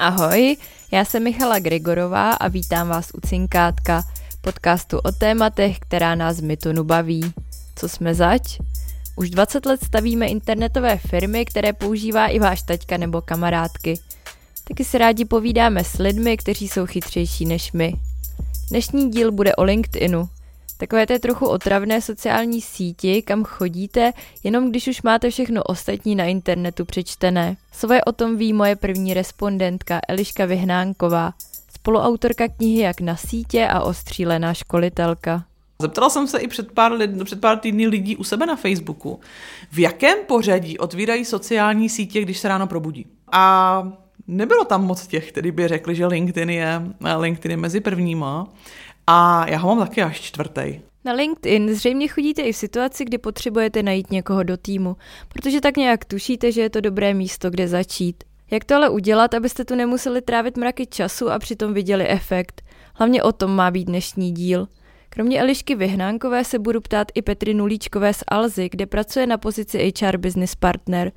Ahoj, já jsem Michala Gregorová a vítám vás u Cinkátka, podcastu o tématech, která nás z Mytonu baví. Co jsme zač? Už 20 let stavíme internetové firmy, které používá i váš taťka nebo kamarádky. Taky se rádi povídáme s lidmi, kteří jsou chytřejší než my. Dnešní díl bude o LinkedInu, takové té trochu otravné sociální síti, kam chodíte, jenom když už máte všechno ostatní na internetu přečtené. Svoje o tom ví moje první respondentka Eliška Vyhnánková, spoluautorka knihy Jak na sítě a ostřílená školitelka. Zeptala jsem se i před pár, lid, před pár týdny lidí u sebe na Facebooku, v jakém pořadí otvírají sociální sítě, když se ráno probudí. A nebylo tam moc těch, kteří by řekli, že LinkedIn je, LinkedIn je mezi prvníma. A já ho mám taky až čtvrtý. Na LinkedIn zřejmě chodíte i v situaci, kdy potřebujete najít někoho do týmu, protože tak nějak tušíte, že je to dobré místo, kde začít. Jak to ale udělat, abyste tu nemuseli trávit mraky času a přitom viděli efekt? Hlavně o tom má být dnešní díl. Kromě Elišky Vyhnánkové se budu ptát i Petry Nulíčkové z Alzy, kde pracuje na pozici HR Business Partner.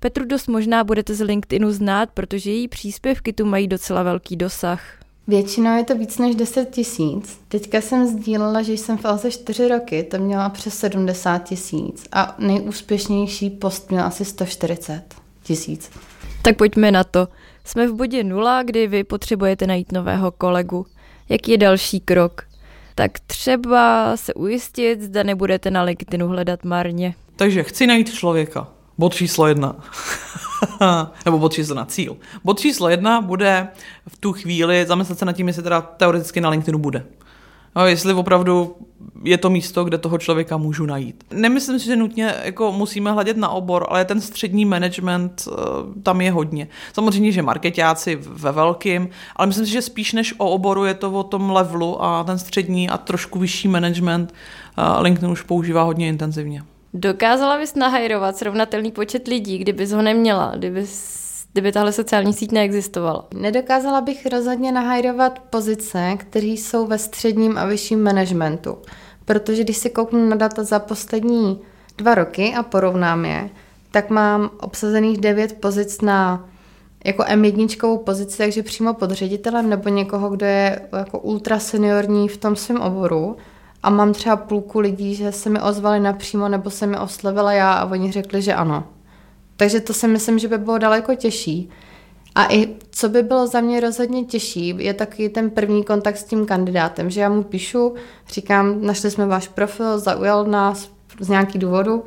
Petru dost možná budete z LinkedInu znát, protože její příspěvky tu mají docela velký dosah. Většinou je to víc než 10 tisíc. Teďka jsem sdílela, že jsem v Alze 4 roky, to měla přes 70 tisíc a nejúspěšnější post měla asi 140 tisíc. Tak pojďme na to. Jsme v bodě nula, kdy vy potřebujete najít nového kolegu. Jaký je další krok? Tak třeba se ujistit, zda nebudete na LinkedInu hledat marně. Takže chci najít člověka. Bod číslo jedna. Nebo bod číslo na cíl. Bod číslo jedna bude v tu chvíli zamyslet se nad tím, jestli teda teoreticky na LinkedInu bude. No, jestli opravdu je to místo, kde toho člověka můžu najít. Nemyslím si, že nutně jako musíme hledět na obor, ale ten střední management uh, tam je hodně. Samozřejmě, že marketáci ve velkým, ale myslím si, že spíš než o oboru je to o tom levelu a ten střední a trošku vyšší management uh, LinkedIn už používá hodně intenzivně. Dokázala bys nahajrovat srovnatelný počet lidí, kdybys ho neměla, kdybys kdyby tahle sociální síť neexistovala? Nedokázala bych rozhodně nahajrovat pozice, které jsou ve středním a vyšším managementu. Protože když si kouknu na data za poslední dva roky a porovnám je, tak mám obsazených devět pozic na jako M1 pozici, takže přímo pod ředitelem nebo někoho, kdo je jako ultra seniorní v tom svém oboru a mám třeba půlku lidí, že se mi ozvali napřímo nebo se mi oslovila já a oni řekli, že ano. Takže to si myslím, že by bylo daleko těžší. A i co by bylo za mě rozhodně těžší, je taky ten první kontakt s tím kandidátem, že já mu píšu, říkám, našli jsme váš profil, zaujal nás z nějaký důvodu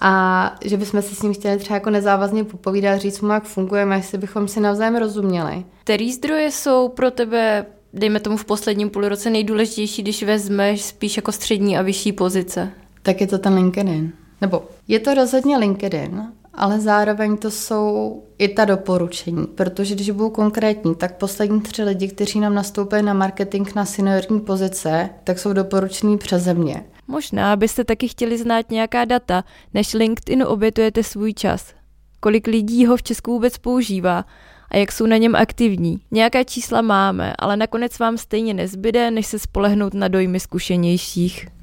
a že bychom si s ním chtěli třeba jako nezávazně popovídat, říct mu, jak fungujeme, jestli bychom si navzájem rozuměli. Který zdroje jsou pro tebe dejme tomu v posledním půlroce nejdůležitější, když vezmeš spíš jako střední a vyšší pozice? Tak je to ten LinkedIn. Nebo je to rozhodně LinkedIn, ale zároveň to jsou i ta doporučení, protože když budu konkrétní, tak poslední tři lidi, kteří nám nastoupili na marketing na seniorní pozice, tak jsou doporučení přeze mě. Možná byste taky chtěli znát nějaká data, než LinkedIn obětujete svůj čas. Kolik lidí ho v Česku vůbec používá a jak jsou na něm aktivní. Nějaká čísla máme, ale nakonec vám stejně nezbyde, než se spolehnout na dojmy zkušenějších.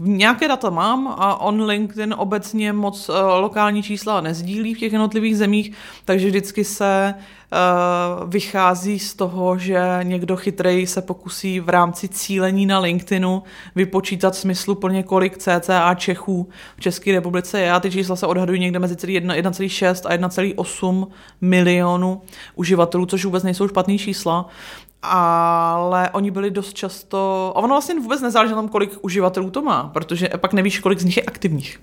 Nějaké data mám a on LinkedIn obecně moc uh, lokální čísla nezdílí v těch jednotlivých zemích, takže vždycky se uh, vychází z toho, že někdo chytrej se pokusí v rámci cílení na LinkedInu vypočítat smysluplně, kolik CCA Čechů v České republice je. A ty čísla se odhadují někde mezi 1,6 a 1,8 milionu uživatelů, což vůbec nejsou špatné čísla ale oni byli dost často, a ono vlastně vůbec nezáleží na tom, kolik uživatelů to má, protože pak nevíš, kolik z nich je aktivních.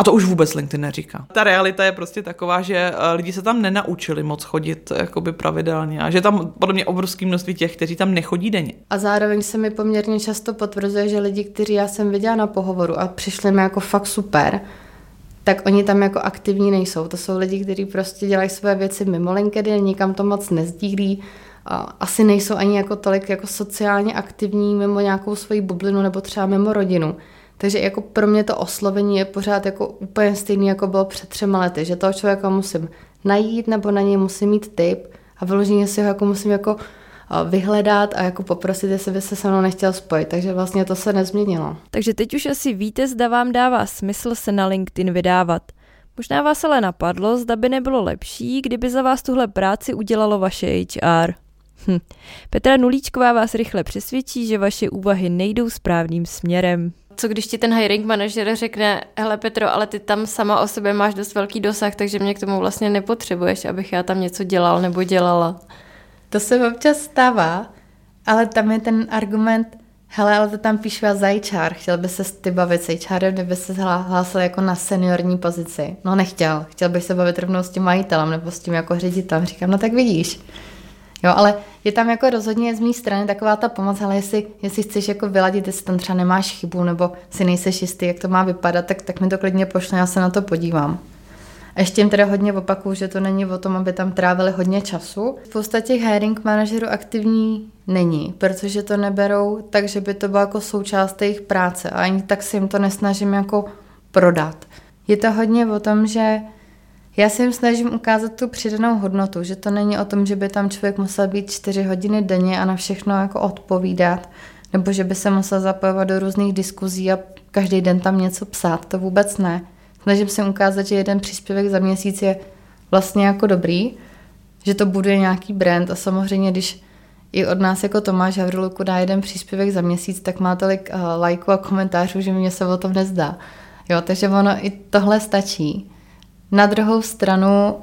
A to už vůbec LinkedIn neříká. Ta realita je prostě taková, že eh, lidi se tam nenaučili moc chodit jakoby pravidelně a že tam podle mě obrovské množství těch, kteří tam nechodí denně. A zároveň se mi poměrně často potvrzuje, že lidi, kteří já jsem viděla na pohovoru a přišli mi jako fakt super, tak oni tam jako aktivní nejsou. To jsou lidi, kteří prostě dělají své věci mimo LinkedIn, nikam to moc nezdílí, asi nejsou ani jako tolik jako sociálně aktivní mimo nějakou svoji bublinu nebo třeba mimo rodinu. Takže jako pro mě to oslovení je pořád jako úplně stejný, jako bylo před třema lety, že toho člověka musím najít nebo na něj musím mít tip a vyloženě si ho jako musím jako vyhledat a jako poprosit, jestli by se se mnou nechtěl spojit. Takže vlastně to se nezměnilo. Takže teď už asi víte, zda vám dává smysl se na LinkedIn vydávat. Možná vás ale napadlo, zda by nebylo lepší, kdyby za vás tuhle práci udělalo vaše HR. Hm. Petra Nulíčková vás rychle přesvědčí, že vaše úvahy nejdou správným směrem. Co když ti ten hiring manažer řekne, hele Petro, ale ty tam sama o sobě máš dost velký dosah, takže mě k tomu vlastně nepotřebuješ, abych já tam něco dělal nebo dělala. To se občas stává, ale tam je ten argument, hele, ale to tam píšu já za HR, chtěl by se ty bavit s HR, kdyby se hlásil jako na seniorní pozici. No nechtěl, chtěl bych se bavit rovnou s tím majitelem nebo s tím jako ředitelem. Říkám, no tak vidíš. Jo, ale je tam jako rozhodně z mé strany taková ta pomoc, ale jestli, jestli chceš jako vyladit, jestli tam třeba nemáš chybu nebo si nejseš jistý, jak to má vypadat, tak, tak mi to klidně pošle, já se na to podívám. A ještě jim teda hodně opakuju, že to není o tom, aby tam trávili hodně času. Spousta těch hiring manažerů aktivní není, protože to neberou tak, že by to bylo jako součást jejich práce a ani tak si jim to nesnažím jako prodat. Je to hodně o tom, že já si jim snažím ukázat tu přidanou hodnotu, že to není o tom, že by tam člověk musel být čtyři hodiny denně a na všechno jako odpovídat, nebo že by se musel zapojovat do různých diskuzí a každý den tam něco psát, to vůbec ne. Snažím se ukázat, že jeden příspěvek za měsíc je vlastně jako dobrý, že to bude nějaký brand a samozřejmě, když i od nás jako Tomáš Havriluku dá jeden příspěvek za měsíc, tak má tolik uh, lajků a komentářů, že mě se o tom nezdá. Jo, takže ono i tohle stačí. Na druhou stranu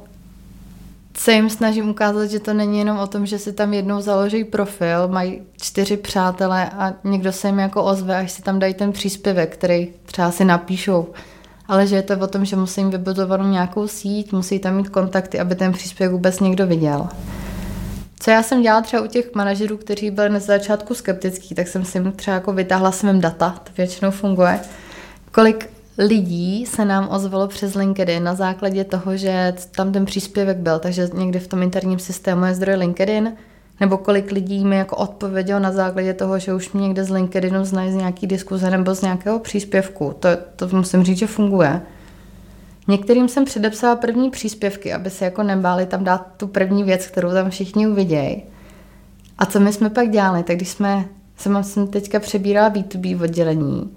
se jim snažím ukázat, že to není jenom o tom, že si tam jednou založí profil, mají čtyři přátelé a někdo se jim jako ozve, až si tam dají ten příspěvek, který třeba si napíšou. Ale že je to o tom, že musí jim vybudovat nějakou síť, musí tam mít kontakty, aby ten příspěvek vůbec někdo viděl. Co já jsem dělala třeba u těch manažerů, kteří byli na začátku skeptický, tak jsem si třeba jako vytáhla svým data, to většinou funguje, kolik lidí se nám ozvalo přes LinkedIn na základě toho, že tam ten příspěvek byl, takže někdy v tom interním systému je zdroj LinkedIn, nebo kolik lidí mi jako odpovědělo na základě toho, že už mě někde z LinkedInu znají z nějaký diskuze nebo z nějakého příspěvku. To, to musím říct, že funguje. Některým jsem předepsala první příspěvky, aby se jako nebáli tam dát tu první věc, kterou tam všichni uvidějí. A co my jsme pak dělali, tak když jsme, jsem teďka přebírala B2B oddělení,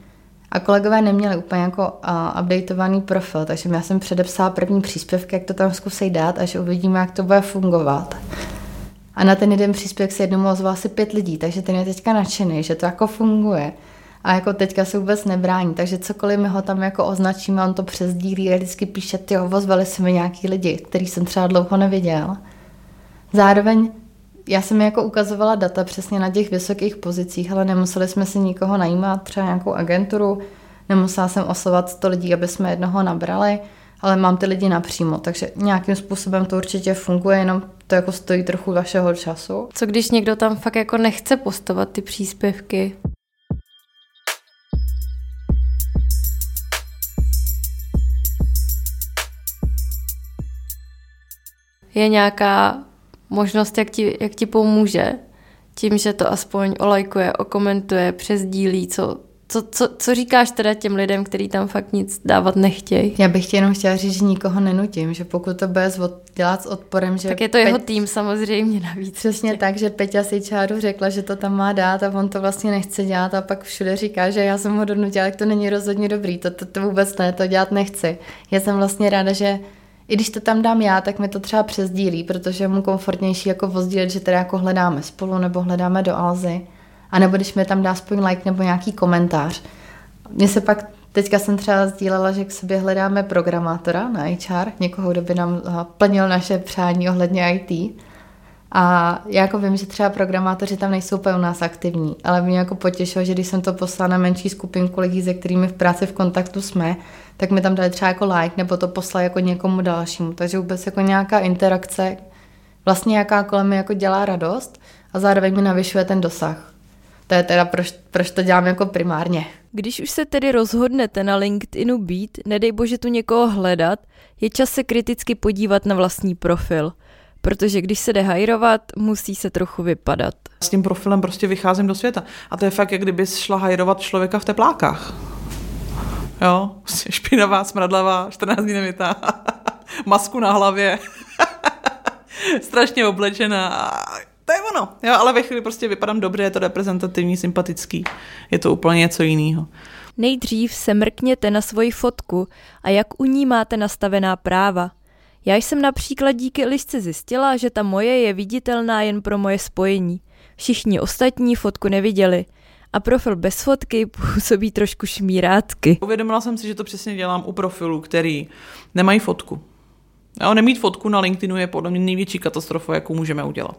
a kolegové neměli úplně jako uh, updateovaný profil, takže já jsem předepsala první příspěvky, jak to tam zkusej dát, až uvidíme, jak to bude fungovat. A na ten jeden příspěvek se jednomu ozval asi pět lidí, takže ten je teďka nadšený, že to jako funguje. A jako teďka se vůbec nebrání, takže cokoliv my ho tam jako označíme, on to přesdílí a vždycky píše, ty ozvali se mi nějaký lidi, který jsem třeba dlouho neviděl. Zároveň já jsem jako ukazovala data přesně na těch vysokých pozicích, ale nemuseli jsme si nikoho najímat, třeba nějakou agenturu, nemusela jsem osovat 100 lidí, aby jsme jednoho nabrali, ale mám ty lidi napřímo, takže nějakým způsobem to určitě funguje, jenom to jako stojí trochu vašeho času. Co když někdo tam fakt jako nechce postovat ty příspěvky? Je nějaká možnost, jak ti, jak ti pomůže tím, že to aspoň olajkuje, okomentuje, přezdílí, co, co, co, co říkáš teda těm lidem, kteří tam fakt nic dávat nechtějí? Já bych jenom chtěla říct, že nikoho nenutím, že pokud to bude dělat s odporem, že... Tak je to jeho tým samozřejmě navíc. Přesně tak, že Peťa si čáru řekla, že to tam má dát a on to vlastně nechce dělat a pak všude říká, že já jsem ho donutila, jak to není rozhodně dobrý, to, to, to vůbec ne, to dělat nechci. Já jsem vlastně ráda, že i když to tam dám já, tak mi to třeba přezdílí, protože je mu komfortnější jako vozdílet, že teda jako hledáme spolu nebo hledáme do Alzy. A nebo když mi tam dá aspoň like nebo nějaký komentář. Mně se pak, teďka jsem třeba sdílela, že k sobě hledáme programátora na HR, někoho, kdo by nám eh, plnil naše přání ohledně IT. A já jako vím, že třeba programátoři tam nejsou úplně u nás aktivní, ale mě jako potěšilo, že když jsem to poslala na menší skupinku lidí, se kterými v práci v kontaktu jsme, tak mi tam dali třeba jako like, nebo to poslali jako někomu dalšímu. Takže vůbec jako nějaká interakce, vlastně jaká kolem mi jako dělá radost a zároveň mi navyšuje ten dosah. To je teda, proč, proč to dělám jako primárně. Když už se tedy rozhodnete na LinkedInu být, nedej bože tu někoho hledat, je čas se kriticky podívat na vlastní profil – protože když se jde hajrovat, musí se trochu vypadat. S tím profilem prostě vycházím do světa. A to je fakt, jak kdyby šla hajrovat člověka v teplákách. Jo, prostě špinavá, smradlavá, 14 dní nevytá, masku na hlavě, strašně oblečená. To je ono. jo, ale ve chvíli prostě vypadám dobře, je to reprezentativní, sympatický, je to úplně něco jiného. Nejdřív se mrkněte na svoji fotku a jak u ní máte nastavená práva. Já jsem například díky Lisce zjistila, že ta moje je viditelná jen pro moje spojení. Všichni ostatní fotku neviděli. A profil bez fotky působí trošku šmírátky. Uvědomila jsem si, že to přesně dělám u profilů, který nemají fotku. Jo, nemít fotku na LinkedInu je podle mě největší katastrofa, jakou můžeme udělat.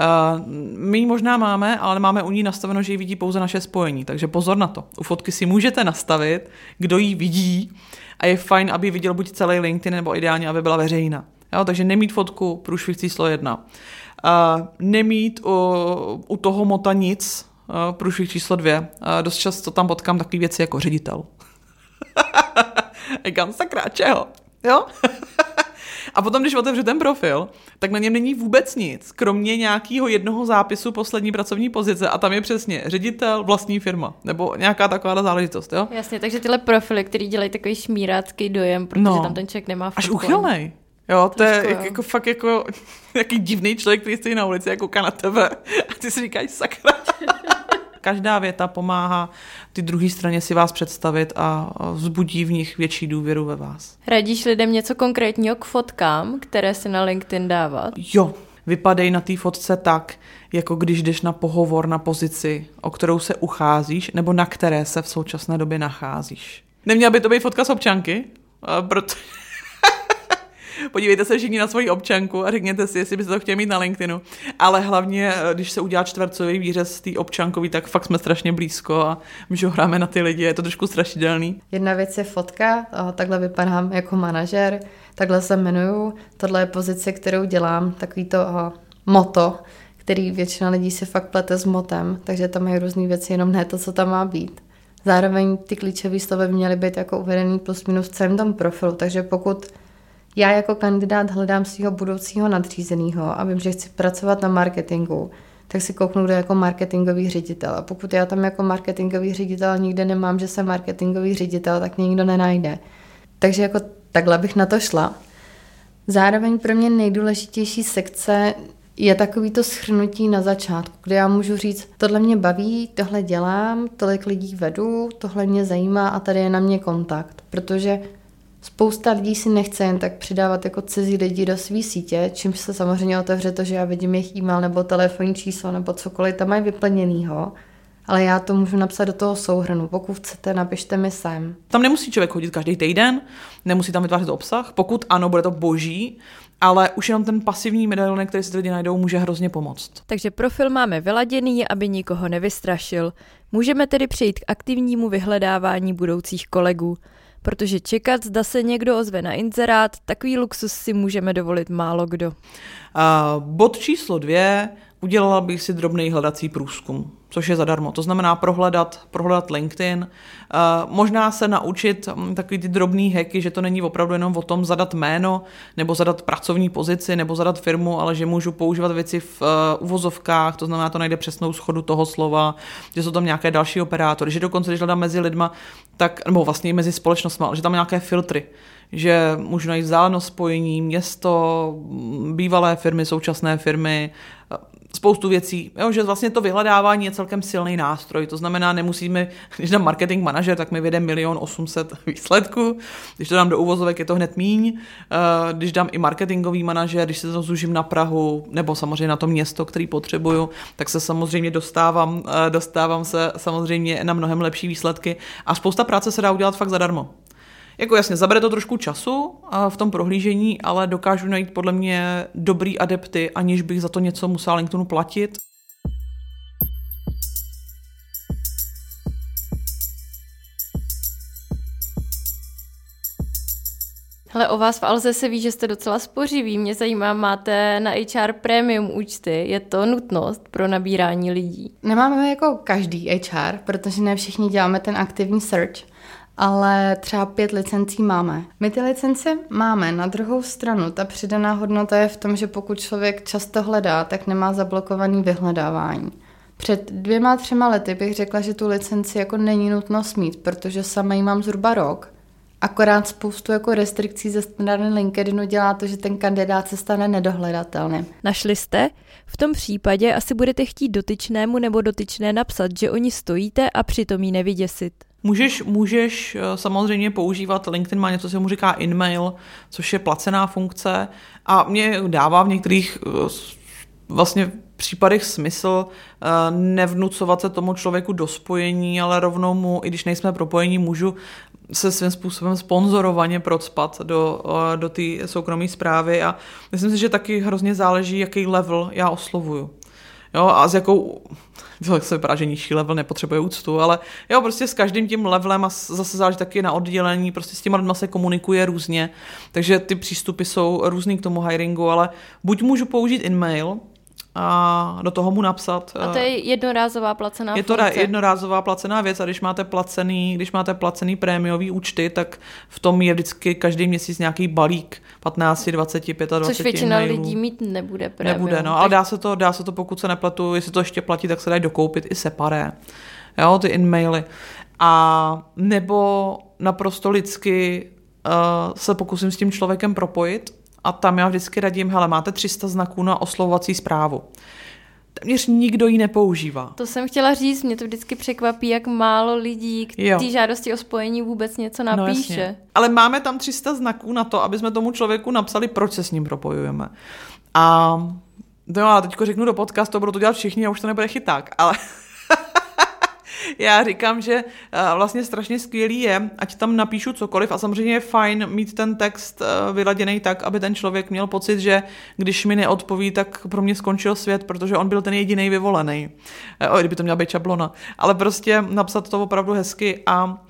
Uh, my ji možná máme, ale máme u ní nastaveno, že ji vidí pouze naše spojení, takže pozor na to. U fotky si můžete nastavit, kdo ji vidí a je fajn, aby viděl buď celý LinkedIn, nebo ideálně, aby byla veřejná. Jo, takže nemít fotku, průšvih číslo jedna. Uh, nemít u, u toho mota nic, uh, průšvih číslo dvě. Uh, dost často tam potkám takové věci jako ředitel. Říkám, sakra, čeho? Jo? A potom, když otevřu ten profil, tak na něm není vůbec nic, kromě nějakého jednoho zápisu poslední pracovní pozice a tam je přesně ředitel, vlastní firma, nebo nějaká taková záležitost, jo? Jasně, takže tyhle profily, které dělají takový šmírácký dojem, protože no, tam ten člověk nemá fotku. Až uchylnej. Jo, to je jako, jako fakt jako nějaký divný člověk, který stojí na ulici a kouká na tebe a ty si říkáš sakra. Každá věta pomáhá ty druhé straně si vás představit a vzbudí v nich větší důvěru ve vás. Radíš lidem něco konkrétního k fotkám, které si na LinkedIn dávat? Jo, vypadej na té fotce tak, jako když jdeš na pohovor na pozici, o kterou se ucházíš, nebo na které se v současné době nacházíš. Neměla by to být fotka z občanky, protože podívejte se všichni na svoji občanku a řekněte si, jestli byste to chtěli mít na LinkedInu. Ale hlavně, eh, když se udělá čtvercový výřez z té občankový, tak fakt jsme strašně blízko a my hráme na ty lidi, je to trošku strašidelný. Jedna věc je fotka, takhle vypadám jako manažer, takhle se jmenuju, tohle je pozice, kterou dělám, takový to moto, který většina lidí si fakt plete s motem, takže tam mají různé věci, jenom ne to, co tam má být. Zároveň ty klíčové slovy měly být jako uvedený plus minus v celém tom profilu, takže pokud já jako kandidát hledám svého budoucího nadřízeného a vím, že chci pracovat na marketingu, tak si kouknu, kdo jako marketingový ředitel. A pokud já tam jako marketingový ředitel nikde nemám, že jsem marketingový ředitel, tak mě nikdo nenajde. Takže jako takhle bych na to šla. Zároveň pro mě nejdůležitější sekce je takový to schrnutí na začátku, kde já můžu říct, tohle mě baví, tohle dělám, tolik lidí vedu, tohle mě zajímá a tady je na mě kontakt. Protože Spousta lidí si nechce jen tak přidávat jako cizí lidi do své sítě, čímž se samozřejmě otevře to, že já vidím jejich e-mail nebo telefonní číslo nebo cokoliv tam mají vyplněnýho, ale já to můžu napsat do toho souhrnu. Pokud chcete, napište mi sem. Tam nemusí člověk chodit každý týden, nemusí tam vytvářet obsah. Pokud ano, bude to boží, ale už jenom ten pasivní medailonek, který si lidi najdou, může hrozně pomoct. Takže profil máme vyladěný, aby nikoho nevystrašil. Můžeme tedy přejít k aktivnímu vyhledávání budoucích kolegů protože čekat, zda se někdo ozve na inzerát, takový luxus si můžeme dovolit málo kdo. Uh, bod číslo dvě, udělala bych si drobný hledací průzkum což je zadarmo. To znamená prohledat, prohledat LinkedIn, uh, možná se naučit um, takový ty drobný hacky, že to není opravdu jenom o tom zadat jméno, nebo zadat pracovní pozici, nebo zadat firmu, ale že můžu používat věci v uh, uvozovkách, to znamená, to najde přesnou schodu toho slova, že jsou tam nějaké další operátory, že dokonce, když hledám mezi lidma, tak, nebo vlastně i mezi společnostmi, že tam nějaké filtry, že můžu najít vzdálenost spojení, město, bývalé firmy, současné firmy, spoustu věcí, jo, že vlastně to vyhledávání je celkem silný nástroj, to znamená, nemusíme, když dám marketing manažer, tak mi vyjde milion 800 výsledků, když to dám do uvozovek, je to hned míň, eh, když dám i marketingový manažer, když se to zužím na Prahu, nebo samozřejmě na to město, který potřebuju, tak se samozřejmě dostávám, eh, dostávám se samozřejmě na mnohem lepší výsledky. A spousta práce se dá udělat fakt zadarmo. Jako jasně, zabere to trošku času v tom prohlížení, ale dokážu najít podle mě dobrý adepty, aniž bych za to něco musela LinkedInu platit. Hele, o vás v Alze se ví, že jste docela spořiví. Mě zajímá, máte na HR premium účty. Je to nutnost pro nabírání lidí? Nemáme jako každý HR, protože ne všichni děláme ten aktivní search ale třeba pět licencí máme. My ty licence máme, na druhou stranu ta přidaná hodnota je v tom, že pokud člověk často hledá, tak nemá zablokovaný vyhledávání. Před dvěma, třema lety bych řekla, že tu licenci jako není nutno mít, protože sama ji mám zhruba rok Akorát spoustu jako restrikcí ze strany LinkedInu dělá to, že ten kandidát se stane nedohledatelným. Našli jste? V tom případě asi budete chtít dotyčnému nebo dotyčné napsat, že oni stojíte a přitom jí nevyděsit. Můžeš, můžeš eh, samozřejmě používat, LinkedIn má něco, co se mu říká InMail, což je placená funkce a mě dává v některých eh, vlastně případech smysl eh, nevnucovat se tomu člověku do spojení, ale rovnou mu, i když nejsme propojení, můžu se svým způsobem sponzorovaně procpat do, do té soukromé zprávy a myslím si, že taky hrozně záleží, jaký level já oslovuju. Jo, a s jakou, to se vypadá, že nižší level nepotřebuje úctu, ale jo, prostě s každým tím levelem a zase záleží taky na oddělení, prostě s těma lidma se komunikuje různě, takže ty přístupy jsou různý k tomu hiringu, ale buď můžu použít in-mail, a do toho mu napsat. A to je eh, jednorázová placená Je to funkce. jednorázová placená věc a když máte placený, když máte placený prémiový účty, tak v tom je vždycky každý měsíc nějaký balík 15, 20, 25 Což většina mailů. lidí mít nebude prémium. Nebude, no, ale dá se, to, dá se to, pokud se nepletu, jestli to ještě platí, tak se dají dokoupit i separé. Jo, ty in-maily. A nebo naprosto lidsky uh, se pokusím s tím člověkem propojit a tam já vždycky radím, hele, máte 300 znaků na oslovovací zprávu. Téměř nikdo ji nepoužívá. To jsem chtěla říct, mě to vždycky překvapí, jak málo lidí k té žádosti o spojení vůbec něco no, napíše. No, Ale máme tam 300 znaků na to, aby jsme tomu člověku napsali, proč se s ním propojujeme. A No a teď řeknu do podcastu, budou to dělat všichni a už to nebude chyták, ale já říkám, že eh, vlastně strašně skvělý je, ať tam napíšu cokoliv a samozřejmě je fajn mít ten text eh, vyladěný tak, aby ten člověk měl pocit, že když mi neodpoví, tak pro mě skončil svět, protože on byl ten jediný vyvolený. Eh, o, kdyby to měla být čablona. Ale prostě napsat to opravdu hezky a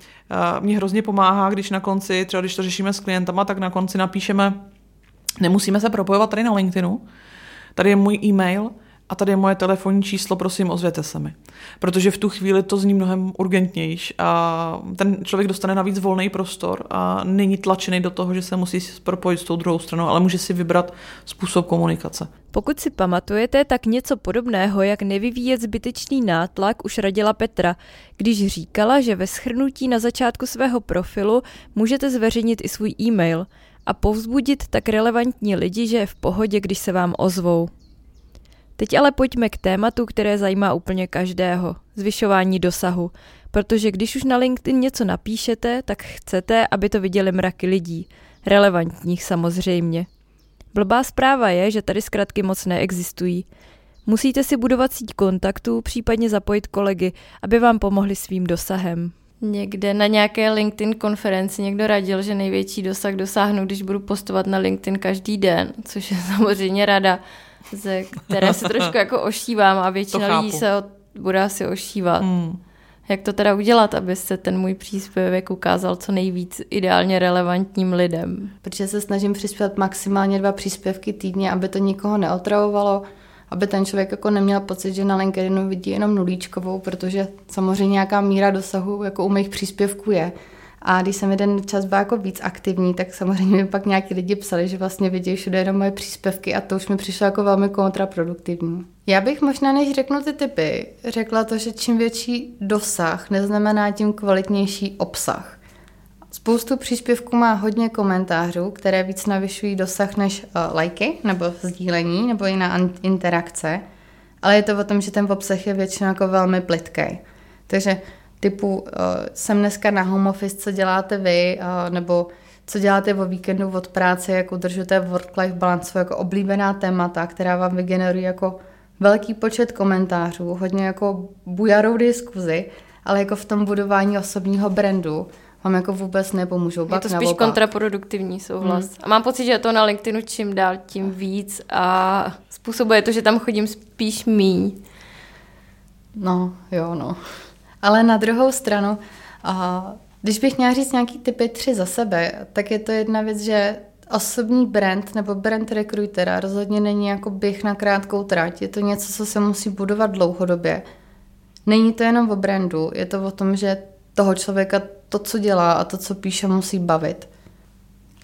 mě hrozně pomáhá, když na konci, třeba když to řešíme s klientama, tak na konci napíšeme, nemusíme se propojovat tady na LinkedInu, tady je můj e-mail, a tady je moje telefonní číslo, prosím, ozvěte se mi. Protože v tu chvíli to zní mnohem urgentnější a ten člověk dostane navíc volný prostor a není tlačený do toho, že se musí propojit s tou druhou stranou, ale může si vybrat způsob komunikace. Pokud si pamatujete, tak něco podobného, jak nevyvíjet zbytečný nátlak, už radila Petra, když říkala, že ve schrnutí na začátku svého profilu můžete zveřejnit i svůj e-mail a povzbudit tak relevantní lidi, že je v pohodě, když se vám ozvou. Teď ale pojďme k tématu, které zajímá úplně každého. Zvyšování dosahu. Protože když už na LinkedIn něco napíšete, tak chcete, aby to viděli mraky lidí. Relevantních samozřejmě. Blbá zpráva je, že tady zkratky moc neexistují. Musíte si budovat síť kontaktů, případně zapojit kolegy, aby vám pomohli svým dosahem. Někde na nějaké LinkedIn konferenci někdo radil, že největší dosah dosáhnu, když budu postovat na LinkedIn každý den, což je samozřejmě rada ze které se trošku jako ošívám a většina lidí se od, bude asi ošívat. Hmm. Jak to teda udělat, aby se ten můj příspěvek ukázal co nejvíc ideálně relevantním lidem? Protože se snažím přispět maximálně dva příspěvky týdně, aby to nikoho neotravovalo, aby ten člověk jako neměl pocit, že na LinkedInu vidí jenom nulíčkovou, protože samozřejmě nějaká míra dosahu jako u mých příspěvků je. A když jsem jeden čas byla jako víc aktivní, tak samozřejmě mi pak nějaký lidi psali, že vlastně vidí všude jenom moje příspěvky a to už mi přišlo jako velmi kontraproduktivní. Já bych možná, než řeknu ty typy, řekla to, že čím větší dosah neznamená tím kvalitnější obsah. Spoustu příspěvků má hodně komentářů, které víc navyšují dosah než uh, lajky nebo sdílení nebo jiná interakce, ale je to o tom, že ten obsah je většinou jako velmi plitký. Takže typu uh, jsem dneska na home office, co děláte vy, uh, nebo co děláte o víkendu od práce, jak udržujete work-life balance, jako oblíbená témata, která vám vygenerují jako velký počet komentářů, hodně jako bujarou diskuzi, ale jako v tom budování osobního brandu vám jako vůbec nepomůžou. Je to spíš naopak. kontraproduktivní souhlas. Hmm. A mám pocit, že to na LinkedInu čím dál tím víc a způsobuje to, že tam chodím spíš míň. No, jo, no. Ale na druhou stranu, když bych měla říct nějaký typy tři za sebe, tak je to jedna věc, že osobní brand nebo brand rekrutera rozhodně není jako běh na krátkou trať. Je to něco, co se musí budovat dlouhodobě. Není to jenom o brandu, je to o tom, že toho člověka to, co dělá a to, co píše, musí bavit.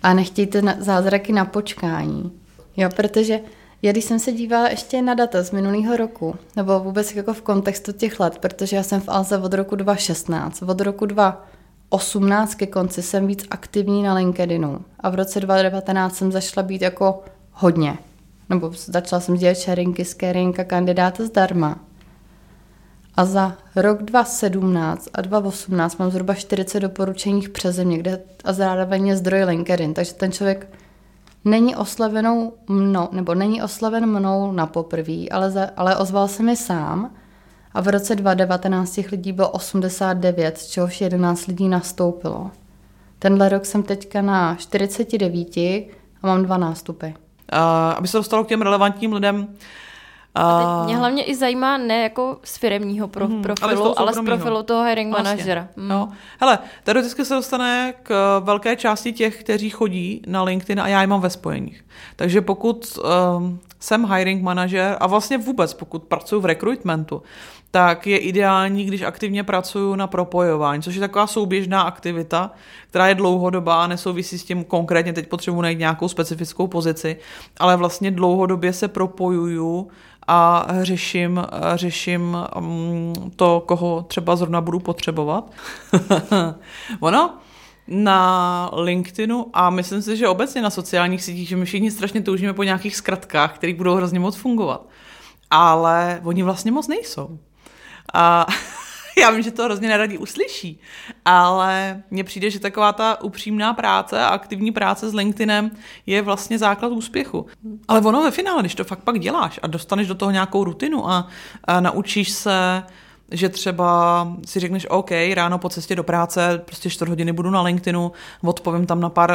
A nechtějte zázraky na počkání. Jo, protože já když jsem se dívala ještě na data z minulého roku, nebo vůbec jako v kontextu těch let, protože já jsem v Alze od roku 2016, od roku 2018 18 ke konci jsem víc aktivní na LinkedInu a v roce 2019 jsem zašla být jako hodně. Nebo začala jsem dělat sharingy, scaring a kandidáta zdarma. A za rok 2017 a 2018 mám zhruba 40 doporučeních přes země, kde a zároveň je zdroj LinkedIn, takže ten člověk není oslavenou mnou, nebo není oslaven mnou na poprví, ale, za, ale ozval se mi sám a v roce 2019 těch lidí bylo 89, z čehož 11 lidí nastoupilo. Tenhle rok jsem teďka na 49 a mám dva nástupy. Uh, aby se dostalo k těm relevantním lidem, a teď mě hlavně i zajímá ne jako z firemního pro, mm, profilu, ale, ale z profilu toho hiring vlastně. manažera. Mm. No. Hele, teoreticky se dostane k velké části těch, kteří chodí na LinkedIn a já je mám ve spojeních. Takže pokud um, jsem hiring manažer a vlastně vůbec pokud pracuji v recruitmentu, tak je ideální, když aktivně pracuju na propojování, což je taková souběžná aktivita, která je dlouhodobá a nesouvisí s tím konkrétně, teď potřebuji najít nějakou specifickou pozici, ale vlastně dlouhodobě se propojuju a řeším, řeším mm, to, koho třeba zrovna budu potřebovat. ono, na LinkedInu a myslím si, že obecně na sociálních sítích, že my všichni strašně toužíme po nějakých zkratkách, které budou hrozně moc fungovat. Ale oni vlastně moc nejsou. A já vím, že to hrozně neradí uslyší, ale mně přijde, že taková ta upřímná práce a aktivní práce s LinkedInem je vlastně základ úspěchu. Ale ono ve finále, když to fakt pak děláš a dostaneš do toho nějakou rutinu a, a naučíš se že třeba si řekneš, OK, ráno po cestě do práce, prostě 4 hodiny budu na LinkedInu, odpovím tam na pár,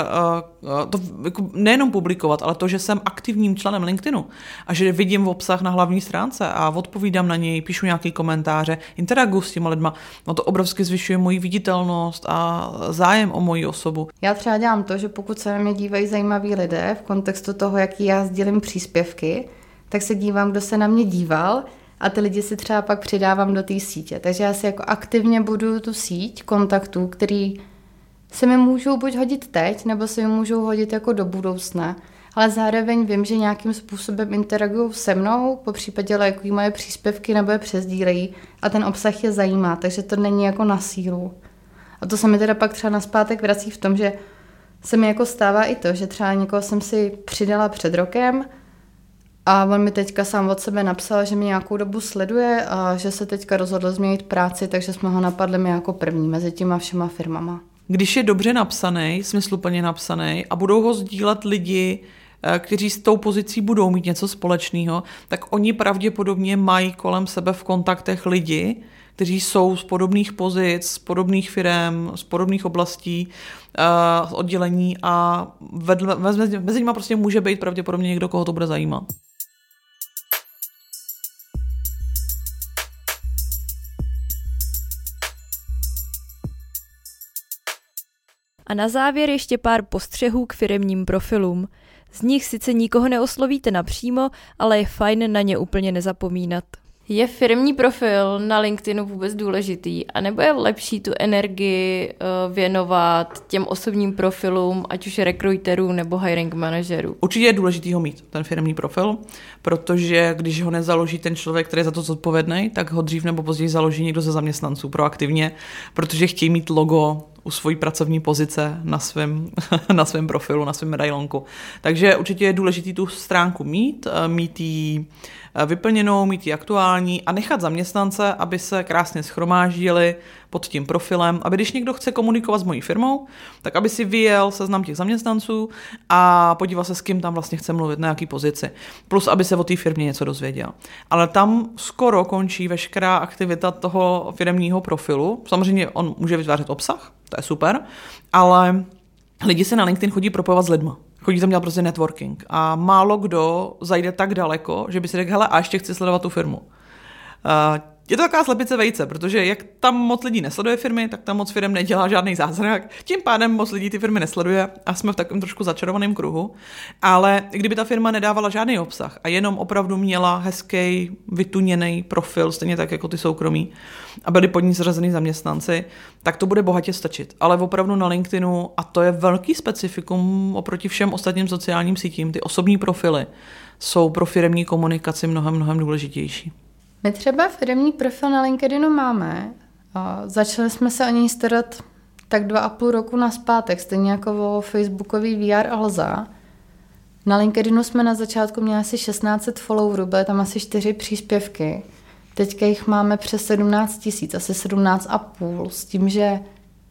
uh, to jako nejenom publikovat, ale to, že jsem aktivním členem LinkedInu a že vidím v obsah na hlavní stránce a odpovídám na něj, píšu nějaké komentáře, interaguji s těma lidma, no to obrovsky zvyšuje moji viditelnost a zájem o moji osobu. Já třeba dělám to, že pokud se na mě dívají zajímaví lidé v kontextu toho, jaký já sdělím příspěvky, tak se dívám, kdo se na mě díval, a ty lidi si třeba pak přidávám do té sítě. Takže já si jako aktivně budu tu síť kontaktů, který se mi můžou buď hodit teď, nebo se mi můžou hodit jako do budoucna. Ale zároveň vím, že nějakým způsobem interagují se mnou, po případě lajkují moje příspěvky nebo je přezdílejí a ten obsah je zajímá, takže to není jako na sílu. A to se mi teda pak třeba naspátek vrací v tom, že se mi jako stává i to, že třeba někoho jsem si přidala před rokem, a on mi teďka sám od sebe napsal, že mě nějakou dobu sleduje a že se teďka rozhodl změnit práci, takže jsme ho napadli mi jako první mezi těma všema firmama. Když je dobře napsaný, smysluplně napsaný a budou ho sdílet lidi, eh, kteří s tou pozicí budou mít něco společného, tak oni pravděpodobně mají kolem sebe v kontaktech lidi, kteří jsou z podobných pozic, z podobných firm, z podobných oblastí, uh, oddělení a vedle, mezi nimi prostě může být pravděpodobně někdo, koho to bude zajímat. A na závěr ještě pár postřehů k firemním profilům. Z nich sice nikoho neoslovíte napřímo, ale je fajn na ně úplně nezapomínat. Je firmní profil na LinkedInu vůbec důležitý? A nebo je lepší tu energii uh, věnovat těm osobním profilům, ať už rekruterů nebo hiring manažerů? Určitě je důležitý ho mít, ten firmní profil, protože když ho nezaloží ten člověk, který je za to zodpovědný, tak ho dřív nebo později založí někdo ze zaměstnanců proaktivně, protože chtějí mít logo u svojí pracovní pozice na svém, na svém profilu, na svém medailonku. Takže určitě je důležité tu stránku mít, eh, mít ji eh, vyplněnou, mít ji aktuální a nechat zaměstnance, aby se krásně schromáždili pod tím profilem, aby když někdo chce komunikovat s mojí firmou, tak aby si vyjel seznam těch zaměstnanců a podíval se, s kým tam vlastně chce mluvit, na jaký pozici. Plus, aby se o té firmě něco dozvěděl. Ale tam skoro končí veškerá aktivita toho firmního profilu. Samozřejmě on může vytvářet obsah, to je super, ale lidi se na LinkedIn chodí propojovat s lidma. Chodí tam dělat prostě networking. A málo kdo zajde tak daleko, že by si řekl, hele, a ještě chci sledovat tu firmu. Uh, je to taková slepice vejce, protože jak tam moc lidí nesleduje firmy, tak tam moc firm nedělá žádný zázrak. Tím pádem moc lidí ty firmy nesleduje a jsme v takovém trošku začarovaném kruhu. Ale kdyby ta firma nedávala žádný obsah a jenom opravdu měla hezký, vytuněný profil, stejně tak jako ty soukromí, a byli pod ní zrazený zaměstnanci, tak to bude bohatě stačit. Ale opravdu na LinkedInu, a to je velký specifikum oproti všem ostatním sociálním sítím, ty osobní profily jsou pro firmní komunikaci mnohem, mnohem důležitější. My třeba firmní profil na LinkedInu máme. Začali jsme se o něj starat tak dva a půl roku na zpátek, stejně jako o Facebookový VR Alza. Na LinkedInu jsme na začátku měli asi 1600 followerů, byly tam asi čtyři příspěvky. Teďka jich máme přes 17 tisíc, asi 17 a půl, s tím, že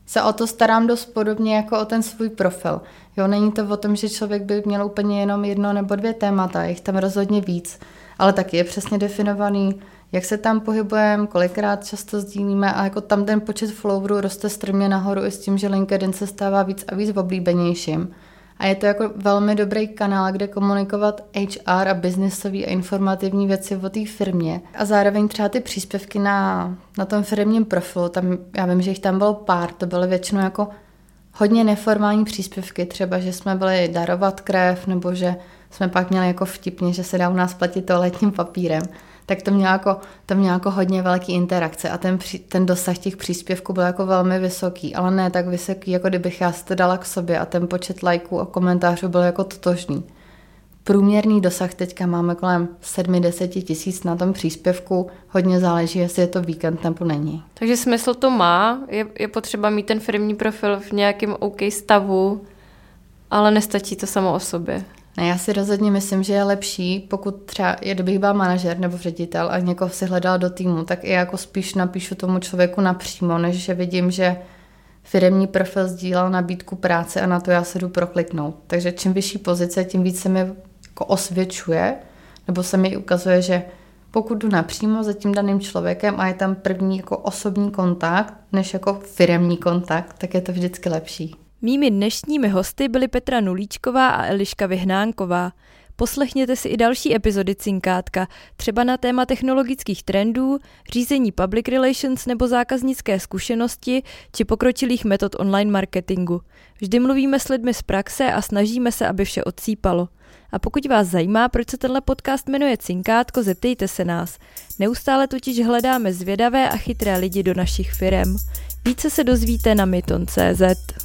se o to starám dost podobně jako o ten svůj profil. Jo, není to o tom, že člověk by měl úplně jenom jedno nebo dvě témata, jich tam rozhodně víc, ale taky je přesně definovaný, jak se tam pohybujeme, kolikrát často sdílíme a jako tam ten počet followerů roste strmě nahoru i s tím, že LinkedIn se stává víc a víc oblíbenějším. A je to jako velmi dobrý kanál, kde komunikovat HR a biznisové a informativní věci o té firmě. A zároveň třeba ty příspěvky na, na tom firmním profilu, tam, já vím, že jich tam bylo pár, to byly většinou jako hodně neformální příspěvky, třeba, že jsme byli darovat krev, nebo že jsme pak měli jako vtipně, že se dá u nás platit toaletním papírem tak to mělo jako, to mělo jako hodně velký interakce a ten, ten dosah těch příspěvků byl jako velmi vysoký, ale ne tak vysoký, jako kdybych já si to dala k sobě a ten počet lajků a komentářů byl jako totožný. Průměrný dosah teďka máme kolem 70 tisíc na tom příspěvku. Hodně záleží, jestli je to víkend nebo není. Takže smysl to má, je, je potřeba mít ten firmní profil v nějakém OK stavu, ale nestačí to samo o sobě. Ne, já si rozhodně myslím, že je lepší, pokud třeba, kdybych byl manažer nebo ředitel a někoho si hledal do týmu, tak i jako spíš napíšu tomu člověku napřímo, než že vidím, že firemní profil sdílel nabídku práce a na to já se jdu prokliknout. Takže čím vyšší pozice, tím více mi jako osvědčuje, nebo se mi ukazuje, že pokud jdu napřímo za tím daným člověkem a je tam první jako osobní kontakt, než jako firemní kontakt, tak je to vždycky lepší. Mými dnešními hosty byly Petra Nulíčková a Eliška Vyhnánková. Poslechněte si i další epizody Cinkátka, třeba na téma technologických trendů, řízení public relations nebo zákaznické zkušenosti či pokročilých metod online marketingu. Vždy mluvíme s lidmi z praxe a snažíme se, aby vše odsýpalo. A pokud vás zajímá, proč se tenhle podcast jmenuje Cinkátko, zeptejte se nás. Neustále totiž hledáme zvědavé a chytré lidi do našich firem. Více se dozvíte na myton.cz.